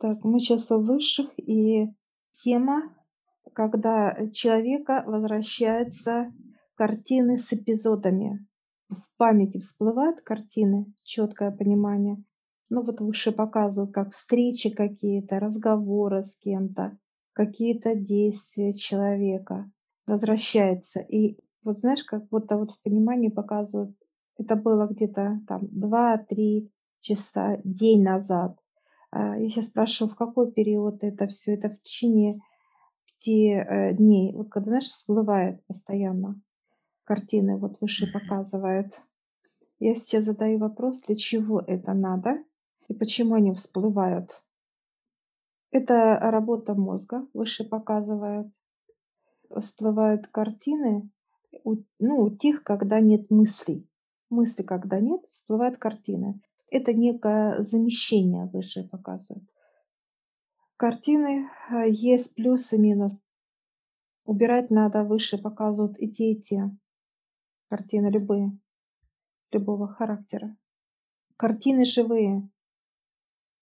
Так, мы сейчас у высших, и тема, когда человека возвращаются картины с эпизодами. В памяти всплывают картины, четкое понимание. Ну вот выше показывают, как встречи какие-то, разговоры с кем-то, какие-то действия человека. Возвращается. И вот знаешь, как будто вот в понимании показывают, это было где-то там 2-3 часа, день назад. А, я сейчас спрашиваю, в какой период это все? Это в течение пяти э, дней. Вот когда, знаешь, всплывает постоянно картины, вот выше показывает. Я сейчас задаю вопрос, для чего это надо и почему они всплывают. Это работа мозга, выше показывает. Всплывают картины, у, ну, у тех, когда нет мыслей. Мысли, когда нет, всплывают картины. Это некое замещение выше показывает. Картины э, есть плюс и минус. Убирать надо выше показывают и те, и те. Картины любые, любого характера. Картины живые.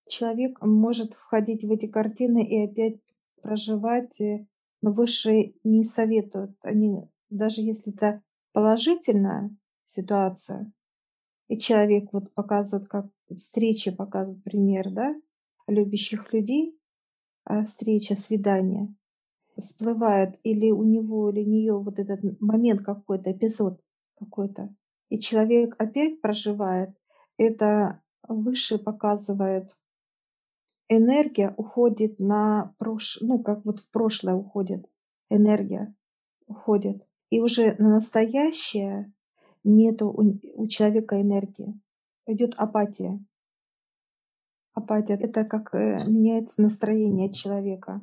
Человек может входить в эти картины и опять проживать, э, но выше не советуют. Они, даже если это положительная ситуация, и человек вот показывает, как встречи показывает пример, да, любящих людей, а встреча, свидание, всплывает или у него, или у нее вот этот момент какой-то, эпизод какой-то, и человек опять проживает, это выше показывает энергия уходит на прош... ну, как вот в прошлое уходит, энергия уходит. И уже на настоящее нету у, у человека энергии. Идет апатия. Апатия. Это как э, меняется настроение человека.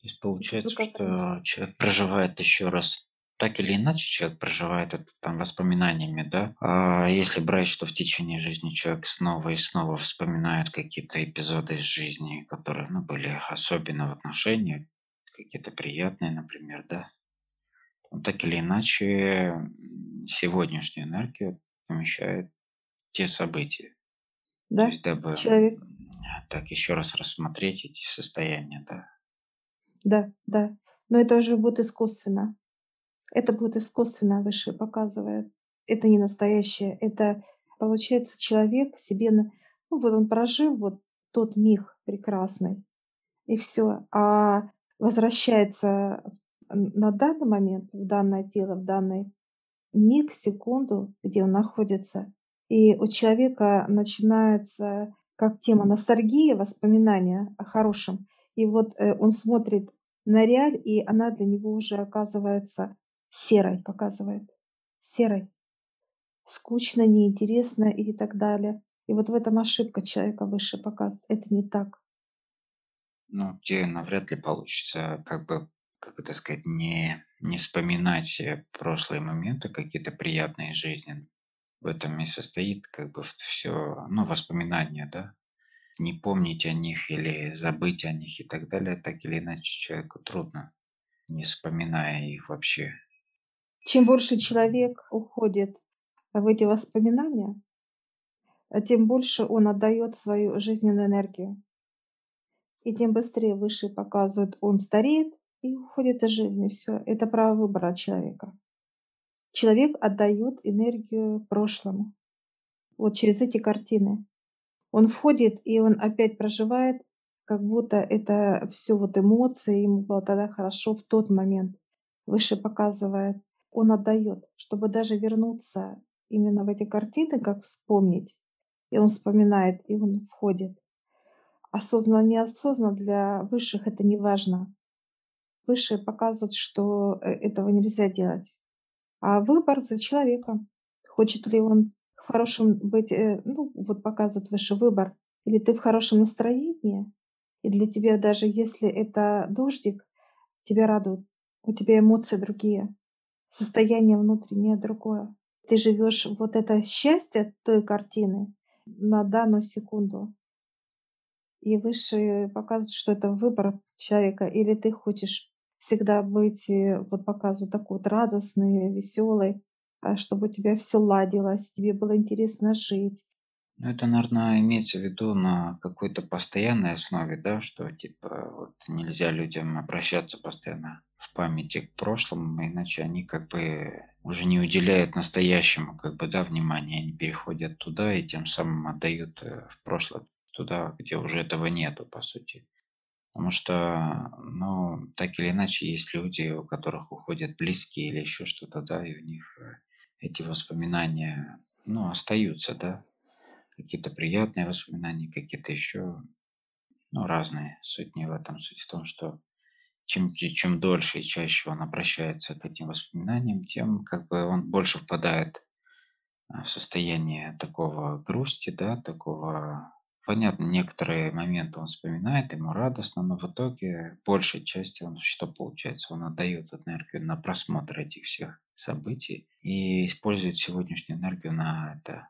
То есть получается, что человек проживает еще раз так или иначе человек проживает это там воспоминаниями, да. А если брать, что в течение жизни человек снова и снова вспоминает какие-то эпизоды из жизни, которые, ну, были особенно в отношениях, какие-то приятные, например, да, так или иначе сегодняшнюю энергию помещает те события. Да, То есть, дабы человек. так еще раз рассмотреть эти состояния, да. Да, да. Но это уже будет искусственно. Это будет искусственно выше показывает. Это не настоящее. Это получается человек себе, ну вот он прожил вот тот миг прекрасный, и все. А возвращается на данный момент, в данное тело, в данный миг, секунду, где он находится. И у человека начинается как тема ностальгия, воспоминания о хорошем. И вот э, он смотрит на реаль, и она для него уже оказывается серой, показывает. Серой. Скучно, неинтересно и так далее. И вот в этом ошибка человека выше показывает. Это не так. Ну, тебе навряд ли получится как бы как это сказать, не, не вспоминать э, прошлые моменты, какие-то приятные жизни. В этом и состоит как бы все, ну, воспоминания, да. Не помнить о них или забыть о них и так далее, так или иначе человеку трудно, не вспоминая их вообще. Чем больше человек уходит в эти воспоминания, а тем больше он отдает свою жизненную энергию. И тем быстрее выше показывает, он стареет, и уходит из жизни. Все, это право выбора человека. Человек отдает энергию прошлому. Вот через эти картины. Он входит, и он опять проживает, как будто это все вот эмоции, ему было тогда хорошо в тот момент. Выше показывает. Он отдает, чтобы даже вернуться именно в эти картины, как вспомнить. И он вспоминает, и он входит. Осознанно, неосознанно для высших это не важно выше показывают, что э, этого нельзя делать. А выбор за человеком. Хочет ли он в хорошем быть, э, ну, вот показывают выше выбор, или ты в хорошем настроении, и для тебя даже если это дождик, тебя радует, у тебя эмоции другие, состояние внутреннее другое. Ты живешь вот это счастье той картины на данную секунду. И выше показывают, что это выбор человека, или ты хочешь всегда быть, э, вот показываю такой вот радостный, веселый, а чтобы у тебя все ладилось, тебе было интересно жить. Ну, это, наверное, имеется в виду на какой-то постоянной основе, да, что типа вот нельзя людям обращаться постоянно в памяти к прошлому, иначе они как бы уже не уделяют настоящему как бы, да, внимания, они переходят туда и тем самым отдают э, в прошлое туда, где уже этого нету, по сути. Потому что, ну, так или иначе, есть люди, у которых уходят близкие или еще что-то, да, и у них э, эти воспоминания, ну, остаются, да какие-то приятные воспоминания, какие-то еще, ну, разные. Суть не в этом. Суть в том, что чем, чем дольше и чаще он обращается к этим воспоминаниям, тем как бы он больше впадает а, в состояние такого грусти, да, такого... Понятно, некоторые моменты он вспоминает, ему радостно, но в итоге большей части он что получается? Он отдает энергию на просмотр этих всех событий и использует сегодняшнюю энергию на это,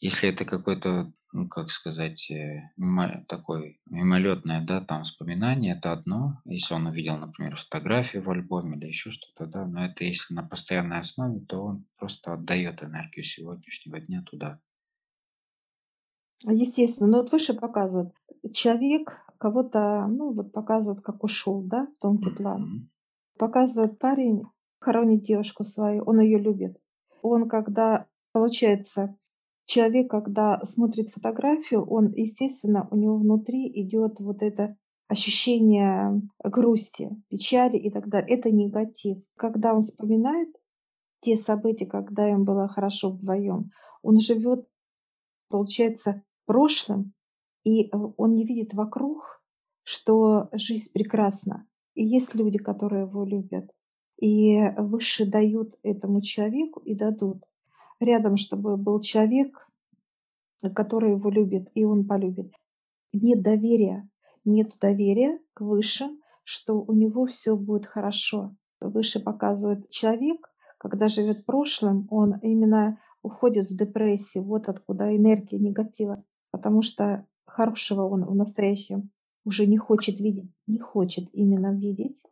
если это какой-то, ну, как сказать, э, мимо такой мимолетное, да, там воспоминание, это одно. Если он увидел, например, фотографию в альбоме или еще что-то, да, но это если на постоянной основе, то он просто отдает энергию сегодняшнего дня туда. Естественно, но вот выше показывают, человек кого-то, ну вот показывают, как ушел, да, в тонкий план. Показывает парень, хоронит девушку свою, он ее любит. Он когда, получается, человек, когда смотрит фотографию, он, естественно, у него внутри идет вот это ощущение грусти, печали и так далее. Это негатив. Когда он вспоминает те события, когда им было хорошо вдвоем, он живет, получается, прошлым, и э, он не видит вокруг, что жизнь прекрасна. И есть люди, которые его любят. И выше дают этому человеку и дадут рядом, чтобы был человек, который его любит, и он полюбит. Нет доверия, нет доверия к высшим, что у него все будет хорошо. Выше показывает человек, когда живет прошлым, он именно уходит в депрессию, вот откуда энергия негатива, потому что хорошего он в настоящем уже не хочет видеть, не хочет именно видеть,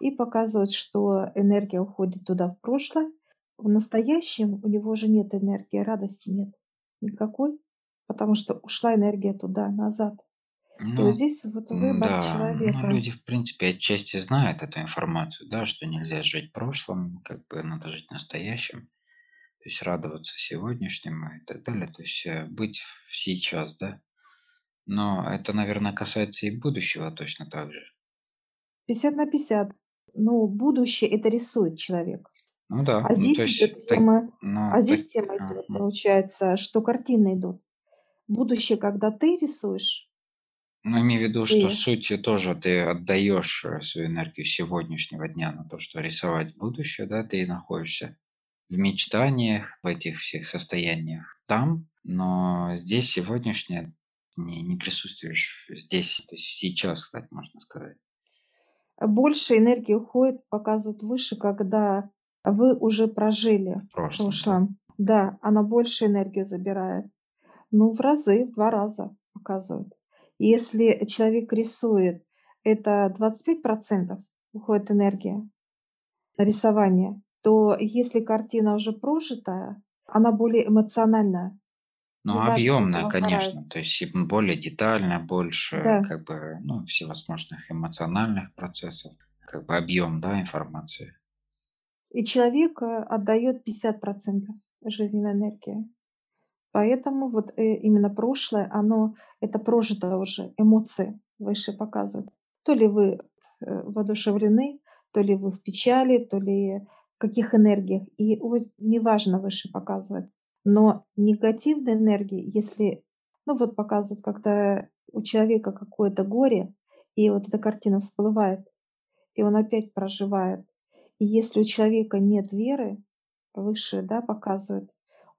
и показывает, что энергия уходит туда в прошлое, в настоящем у него же нет энергии, радости нет никакой, потому что ушла энергия туда, назад. И вот Ну, здесь вот выбор да, ну, человека. люди, в принципе, отчасти знают эту информацию, да, что нельзя жить прошлым, как бы надо жить настоящим, то есть радоваться сегодняшнему и так далее, то есть э, быть сейчас, да. Но это, наверное, касается и будущего точно так же. 50 на 50. Ну, будущее это рисует человек. Ну да, А ну здесь идет есть, так, тема, ну, а так, здесь тема идет, ага. получается, что картины идут. Будущее, когда ты рисуешь, Ну, имею в виду, что ты суть тоже ты отдаешь э, свою энергию сегодняшнего дня на то, что рисовать будущее, да, ты находишься в мечтаниях, в этих всех состояниях там, но здесь сегодняшнее не, не присутствуешь здесь, то есть сейчас, кстати, можно сказать, больше энергии уходит, показывают выше, когда вы уже прожили в прошлом, да. прошлом. Да, она больше энергию забирает. Ну, в разы, в 2 раза показывают. Если человек рисует, это 25 уходит энергия на рисование, то если картина уже прожитая, она более эмоциональная. Ну, объемная, конечно, то есть более детально, больше, Да. как бы, ну, всевозможных эмоциональных процессов, как бы объем, да, информации. И человек э, отдает 50 жизненной энергии. Поэтому вот э, именно прошлое, оно, это прожито уже, эмоции выше показывают. То ли вы э, воодушевлены, то ли вы в печали, то ли каких энергиях. И неважно выше показывает. Но негативные энергии, если, ну вот показывают, когда у человека какое-то горе, и вот эта картина всплывает, и он опять проживает. И если у человека нет веры, выше, да, показывают,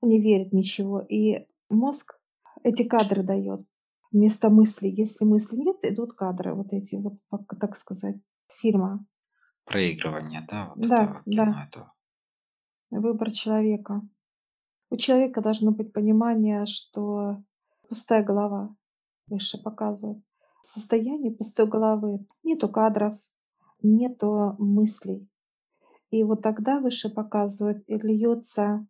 он не верит ничего. И мозг эти кадры дает вместо мыслей. Если мыслей нет, идут кадры вот эти, вот, так сказать, фильма. Проигрывание, да, вот Да, этого да, кино, этого. выбор человека. У человека должно быть понимание, что пустая голова выше показывает. Состояние пустой головы. Нету кадров, нету мыслей. И вот тогда выше показывает, и льется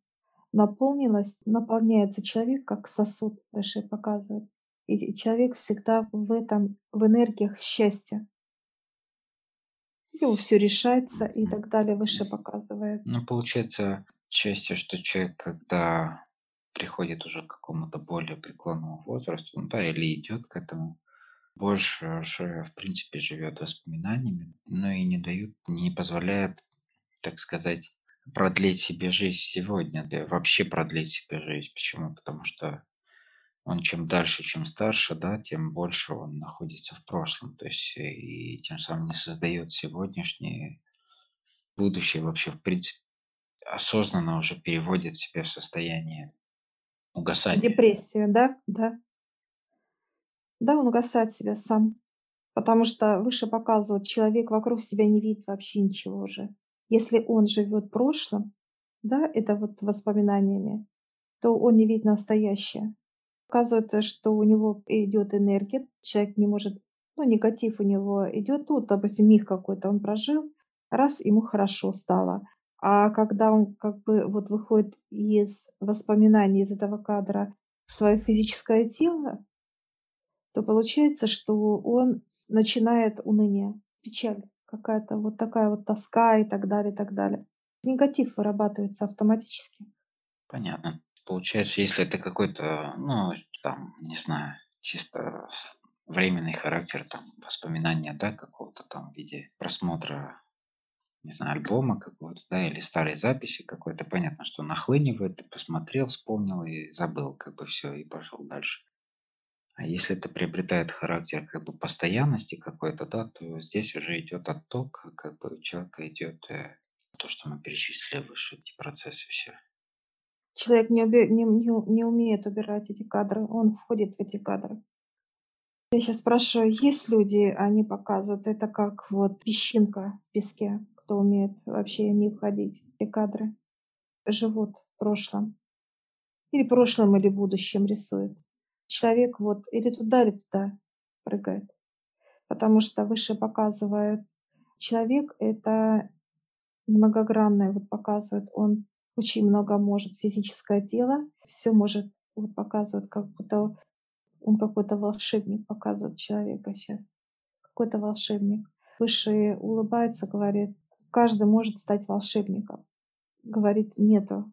наполнилась, наполняется человек как сосуд, выше показывает. И человек всегда в этом, в энергиях счастья. Его все решается и так далее, выше показывает. Ну, получается, частью, что человек, когда приходит уже к какому-то более преклонному возрасту, ну да, или идет к этому, больше уже, в принципе, живет воспоминаниями, но и не дают, не позволяет, так сказать, продлить себе жизнь сегодня, да вообще продлить себе жизнь. Почему? Потому что он чем дальше, чем старше, да, тем больше он находится в прошлом. То есть э, и тем самым не создает сегодняшнее будущее вообще, в принципе, осознанно уже переводит себя в состояние угасания. Депрессия, да, да. Да, он угасает себя сам. Потому что выше показывает, человек вокруг себя не видит вообще ничего уже. Если он живет прошлым, да, это вот воспоминаниями, то он не видит настоящее. Оказывается, что у него идет энергия, человек не может, ну, негатив у него идет, ну, допустим, миг какой-то он прожил, раз ему хорошо стало. А когда он как бы вот выходит из воспоминаний, из этого кадра в свое физическое тело, то получается, что он начинает уныние, печаль какая-то вот такая вот тоска и так далее, и так далее. Негатив вырабатывается автоматически. Понятно. Получается, если это какой-то, ну, там, не знаю, чисто временный характер, там, воспоминания, да, какого-то там в виде просмотра, не знаю, альбома какого-то, да, или старой записи какой-то, понятно, что нахлынивает, посмотрел, вспомнил и забыл, как бы все, и пошел дальше. А если это приобретает характер как бы постоянности какой-то, да, то здесь уже идет отток, как бы у человека идет э, то, что мы перечислили выше, эти процессы все. Человек не, уби- не, не, не умеет убирать эти кадры, он входит в эти кадры. Я сейчас спрашиваю, есть люди, они показывают, это как вот песчинка в песке, кто умеет вообще не входить эти кадры, живут в прошлом. Или прошлым, или будущем рисуют человек вот или туда, или туда прыгает. Потому что выше показывает человек, это многогранное, вот показывает, он очень много может, физическое тело, все может, вот показывает, как будто он какой-то волшебник показывает человека сейчас. Какой-то волшебник. Выше улыбается, говорит, каждый может стать волшебником. Говорит, нету.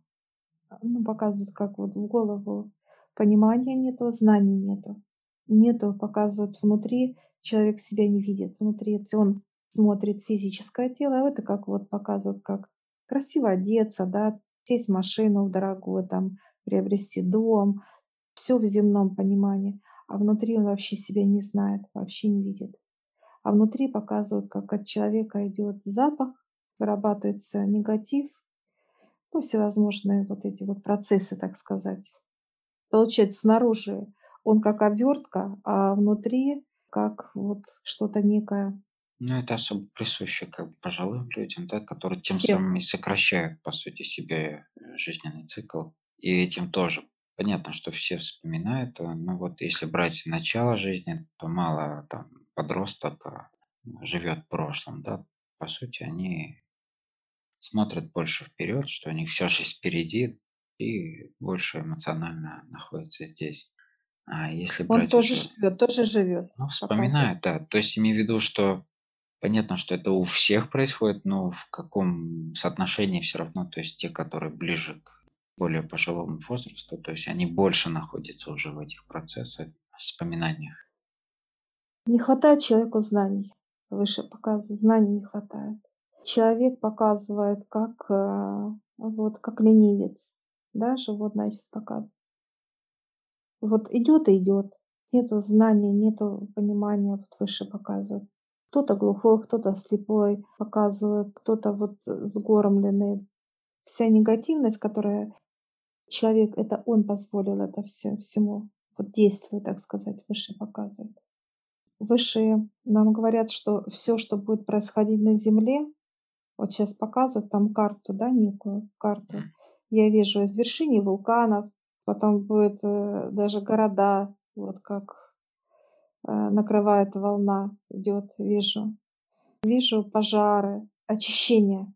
Ну, показывает, как вот в голову понимания нету, знаний нету. Нету, показывают внутри, человек себя не видит. Внутри он смотрит физическое тело, а это как вот показывают, как красиво одеться, да, сесть машину дорогую, там, приобрести дом, все в земном понимании. А внутри он вообще себя не знает, вообще не видит. А внутри показывают, как от человека идет запах, вырабатывается негатив, ну, всевозможные вот эти вот процессы, так сказать получается, снаружи он как обвертка, а внутри как вот что-то некое. Ну, это особо присуще как бы пожилым людям, да, которые тем Всем. самым и сокращают, по сути, себе э, жизненный цикл. И этим тоже понятно, что все вспоминают, э, но вот если брать начало жизни, то мало там подросток а, живет в прошлом, да, по сути, они смотрят больше вперед, что у них все жизнь впереди, и больше эмоционально находится здесь. А если Он тоже уже, живет, тоже живет. ну, вспоминает, да. То есть имею в виду, что понятно, что это у всех происходит, но в каком соотношении все равно, то есть те, которые ближе к более пожилому возрасту, то есть они больше находятся уже в этих процессах, вспоминаниях. Не хватает человеку знаний. Выше показывает, знаний не хватает. Человек показывает, как, э, вот, как ленивец да, животное сейчас показывает. Вот идет и идет. Нету знания, нету понимания, вот выше показывает. Кто-то глухой, кто-то слепой показывает, кто-то вот сгормленный. Вся негативность, которая человек, это он позволил это все, всему вот действует, так сказать, выше показывает. Высшие нам говорят, что все, что будет происходить на Земле, вот сейчас показывают там карту, да, некую карту, я вижу извержение вулканов, потом будет э, даже города, вот как накрывает волна, идет, вижу. Вижу пожары, очищение.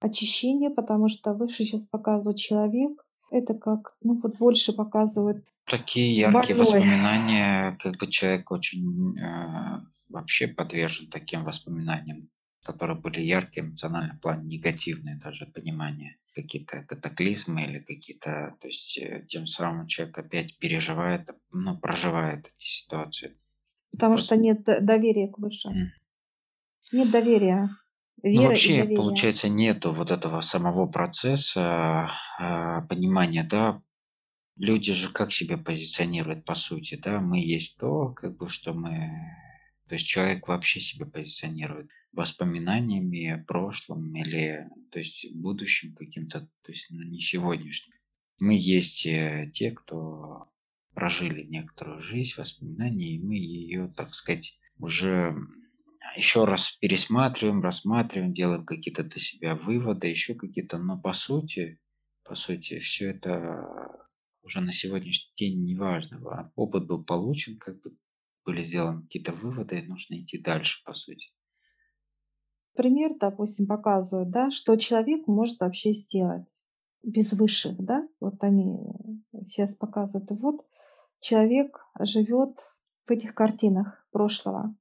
очищение, потому что выше сейчас показывает человек. Это как, ну вот больше показывает Такие яркие больной. воспоминания, как бы человек очень э, вообще подвержен таким воспоминаниям, которые были яркие эмоционально, в плане негативные даже понимания, какие-то катаклизмы или какие-то, то есть э, тем самым человек опять переживает, ну, проживает эти ситуации. Потому Просто... что нет доверия к высшим. Mm. Нет доверия. Вера ну, вообще, получается, нету вот этого самого процесса э, понимания, да, люди же как себя позиционируют по сути, да, мы есть то, как бы, что мы, то есть человек вообще себя позиционирует воспоминаниями, прошлым или, то есть будущим каким-то, то есть ну, не сегодняшним. Мы есть э, те, кто прожили некоторую жизнь, воспоминания, и мы ее, так сказать, уже еще раз пересматриваем, рассматриваем, делаем какие-то для себя выводы, еще какие-то, но по сути, по сути, все это уже на сегодняшний день не важно. Опыт был получен, как бы были сделаны какие-то выводы, и нужно идти дальше, по сути. Пример, допустим, показывает, да, что человек может вообще сделать без высших, да, вот они сейчас показывают. вот человек живет в этих картинах прошлого.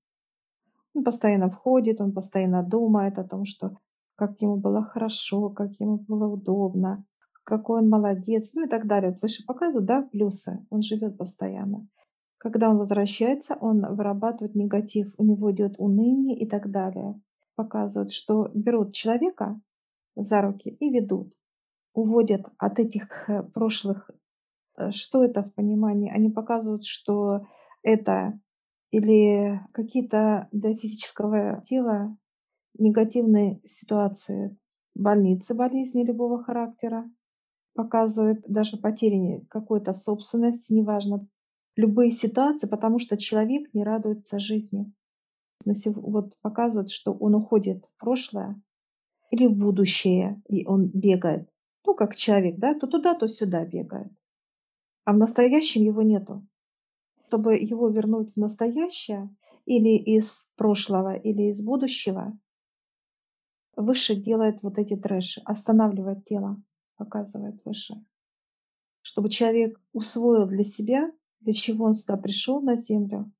Он постоянно входит, он постоянно думает о том, что как ему было хорошо, как ему было удобно, какой он молодец, ну и так далее. Вот выше показывают, да, плюсы. Он живет постоянно. Когда он возвращается, он вырабатывает негатив, у него идет уныние и так далее. Показывают, что берут человека за руки и ведут, уводят от этих э, прошлых. Э, что это в понимании? Они показывают, что это или какие-то для физического тела негативные ситуации, больницы, болезни любого характера, показывают даже потери какой-то собственности, неважно, любые ситуации, потому что человек не радуется жизни. Вот показывают, что он уходит в прошлое или в будущее, и он бегает. Ну, как человек, да, то туда, то сюда бегает. А в настоящем его нету чтобы его вернуть в настоящее или из прошлого, или из будущего, выше делает вот эти трэши, останавливает тело, показывает выше. Чтобы человек усвоил для себя, для чего он сюда пришел на Землю,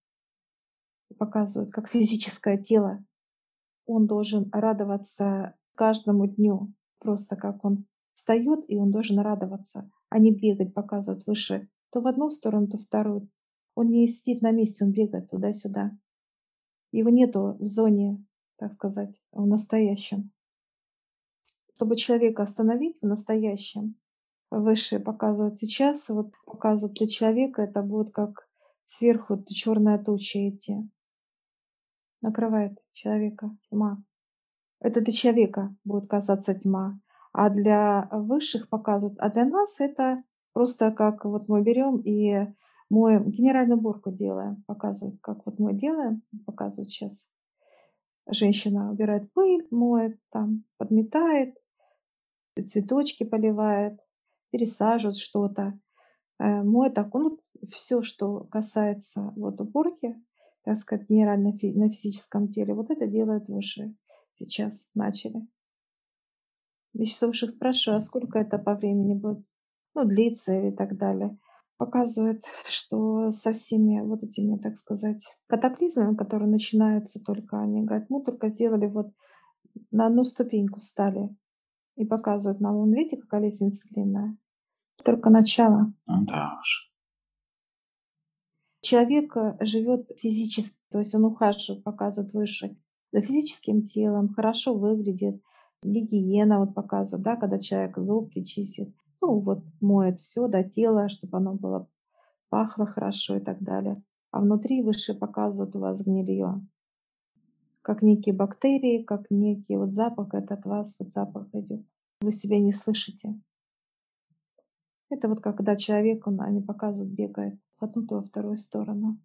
показывает, как физическое тело, он должен радоваться каждому дню, просто как он встает, и он должен радоваться, а не бегать, показывать выше то в одну сторону, то в вторую, он не сидит на месте, он бегает туда-сюда. Его нету в зоне, так сказать, в настоящем. Чтобы человека остановить в настоящем, выше показывают сейчас, вот показывают для человека, это будет как сверху черная туча идти. Накрывает человека тьма. Это для человека будет казаться тьма. А для высших показывают, а для нас это просто как вот мы берем и мы генеральную уборку делаем, показывают, как вот мы делаем, показывают сейчас. Женщина убирает пыль, моет, там, подметает, цветочки поливает, пересаживает что-то, э, моет так, ну, все, что касается вот уборки, так сказать, генерально на физическом теле, вот это делают выше сейчас начали. Я сейчас высших спрашиваю, а сколько это по времени будет, ну, длиться и так далее показывает, что со всеми вот этими, так сказать, катаклизмами, которые начинаются только, они говорят, мы только сделали вот на одну ступеньку встали и показывают нам, вон видите, какая лестница длинная? Только начало. Ну да уж. Человек э, живет физически, то есть он ухаживает, показывает выше, за физическим телом, хорошо выглядит, гигиена вот показывает, да, когда человек зубки чистит, ну вот моет все до тела, чтобы оно было пахло хорошо и так далее. А внутри выше показывают у вас гнилье. Как некие бактерии, как некий вот запах, это от вас вот запах идет. Вы себя не слышите. Это вот когда человек, он, они показывают, бегает в одну, то во вторую сторону.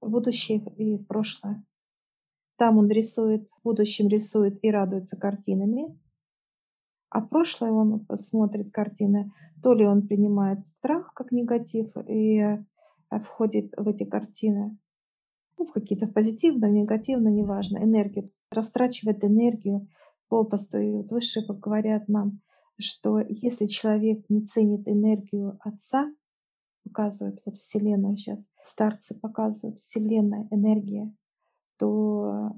Будущее и прошлое. Там он рисует, в будущем рисует и радуется картинами, а прошлое он смотрит картины, то ли он принимает страх как негатив и э, входит в эти картины, ну, в какие-то позитивные, негативные, неважно, энергию, растрачивает энергию, попусту. И вот высшие говорят нам, что если человек не ценит энергию Отца, показывают вот Вселенную сейчас, старцы показывают Вселенная, энергия, то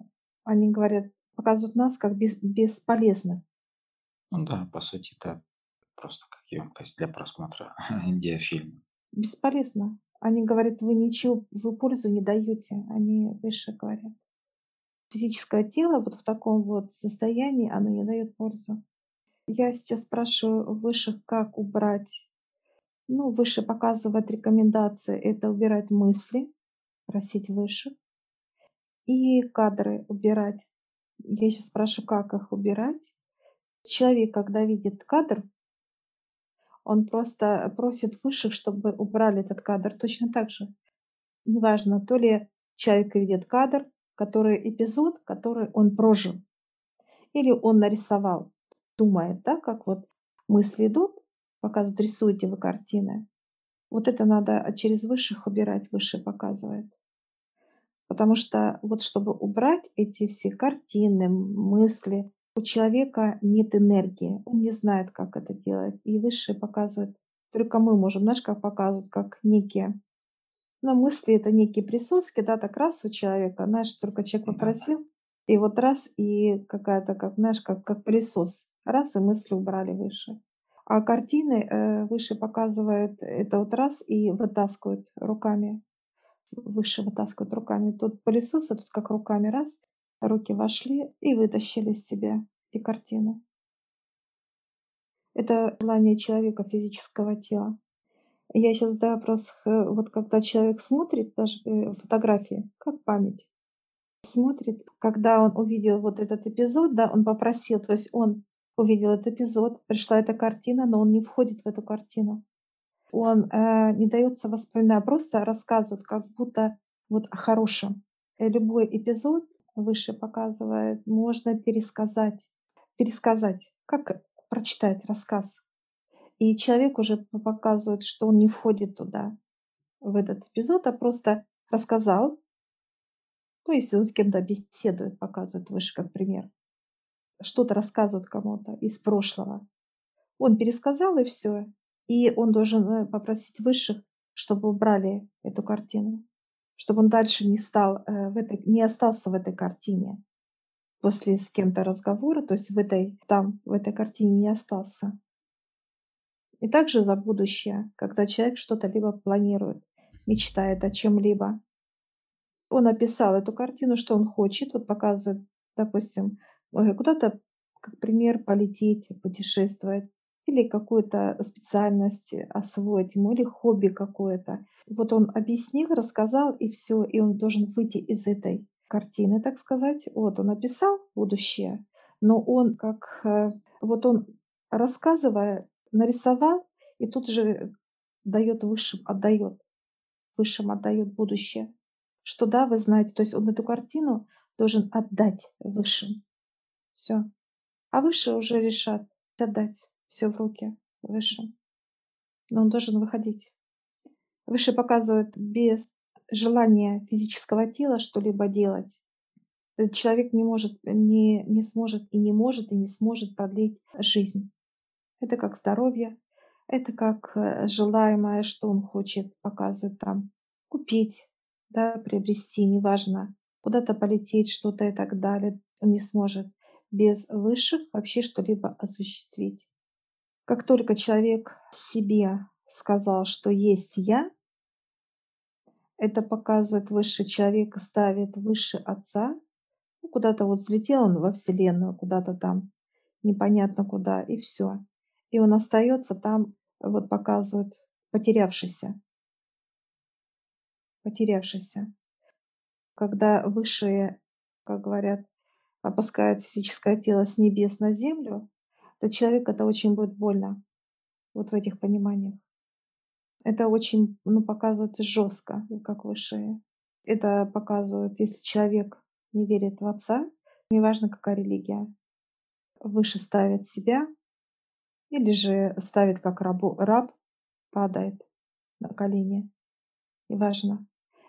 они говорят, показывают нас как бес, бесполезных. Ну да, по сути, это просто как емкость для просмотра диафильма. Бесполезно. Они говорят, вы ничего, вы пользу не даете. Они выше говорят. Физическое тело вот в таком вот состоянии, оно не дает пользу. Я сейчас спрашиваю высших, как убрать. Ну, выше показывает рекомендации. Это убирать мысли, просить выше. И кадры убирать. Я сейчас спрашиваю, как их убирать. Человек, когда видит кадр, он просто просит высших, чтобы убрали этот кадр точно так же. Неважно, то ли человек видит кадр, который эпизод, который он прожил, или он нарисовал, думает, да, как вот мысли идут, показывают, рисуете вы картины. Вот это надо через высших убирать, выше показывает. Потому что вот чтобы убрать эти все картины, мысли, у человека нет энергии, он не знает, как это делать. И высшие показывают, только мы можем, знаешь, как показывают, как некие но мысли это некие присоски, да, так раз у человека, знаешь, только человек попросил, и вот раз, и какая-то, как, знаешь, как, как пылесос, раз, и мысли убрали выше. А картины э, выше показывают это вот раз и вытаскивают руками, выше вытаскивают руками. Тут пылесос, тут как руками раз, руки вошли и вытащили из тебя эти картины. Это желание человека физического тела. Я сейчас задаю вопрос, э, вот когда человек смотрит даже э, фотографии, как память, смотрит, когда он увидел вот этот эпизод, да, он попросил, то есть он увидел этот эпизод, пришла эта картина, но он не входит в эту картину. Он э, не дается воспоминать, просто рассказывает, как будто вот о хорошем. И любой эпизод выше показывает, можно пересказать, пересказать, как прочитать рассказ. И человек уже показывает, что он не входит туда, в этот эпизод, а просто рассказал. Ну, если он с кем-то беседует, показывает выше как пример. Что-то рассказывает кому-то из прошлого. Он пересказал и все. И он должен э, попросить высших, чтобы убрали эту картину. Чтобы он дальше не, стал, э, в этой, не остался в этой картине. После с кем-то разговора, то есть в этой, там, в этой картине не остался. И также за будущее, когда человек что-то либо планирует, мечтает о чем-либо. Он описал эту картину, что он хочет, вот показывает, допустим, куда-то, как пример, полететь, путешествовать, или какую-то специальность освоить ему, или хобби какое-то. Вот он объяснил, рассказал, и все, и он должен выйти из этой картины, так сказать. Вот он описал будущее, но он как, э, вот он рассказывая, нарисовал и тут же дает высшим, отдает, высшим отдает будущее. Что да, вы знаете, то есть он эту картину должен отдать высшим. Все. А выше уже решат отдать все в руки высшим. Но он должен выходить. Выше показывает без желания физического тела что-либо делать. Человек не может, не, не сможет и не может и не сможет продлить жизнь. Это как здоровье, это как э, желаемое, что он хочет, показывать там, купить, да, приобрести, неважно, куда-то полететь, что-то и так далее. Он не сможет без высших вообще что-либо осуществить. Как только человек себе сказал, что есть я, это показывает высший человек, ставит выше отца, ну, куда-то вот взлетел он во Вселенную, куда-то там, непонятно куда, и все и он остается там, вот показывают, потерявшийся. Потерявшийся. Когда высшие, как говорят, опускают физическое тело с небес на землю, то человек это очень будет больно. Вот в этих пониманиях. Это очень, ну, показывает жестко, как высшие. Это показывает, если человек не верит в Отца, неважно какая религия, выше ставит себя, или же ставит как рабу, раб, падает на колени. Неважно.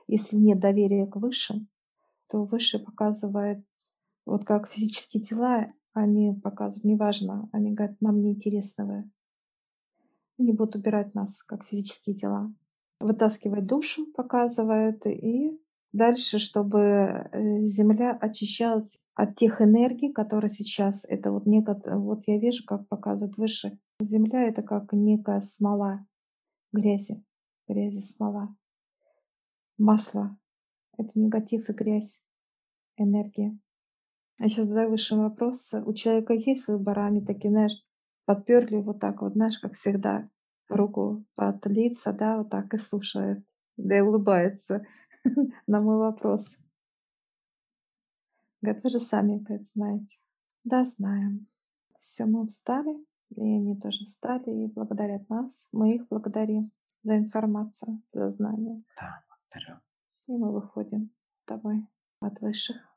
Если нет доверия к высшим, то высший показывает, вот как физические тела, Они показывают, неважно, они говорят, нам не интересны вы. Они будут убирать нас, как физические тела. Вытаскивать душу, показывают, и дальше, чтобы э, Земля очищалась от тех энергий, которые сейчас, это вот некое, вот я вижу, как показывают выше, Земля это как некая смола грязи, грязи смола, масло, это негатив и грязь, энергия. Я сейчас задаю высший вопрос. У человека есть выбор, они такие, знаешь, подперли вот так вот, знаешь, как всегда, руку под лица, да, вот так и слушает, да и улыбается на мой вопрос. Говорят, вы же сами это знаете. Да, знаем. Все, мы встали, и они тоже встали и благодарят нас. Мы их благодарим за информацию, за знания. Да, благодарю. И мы выходим с тобой от высших.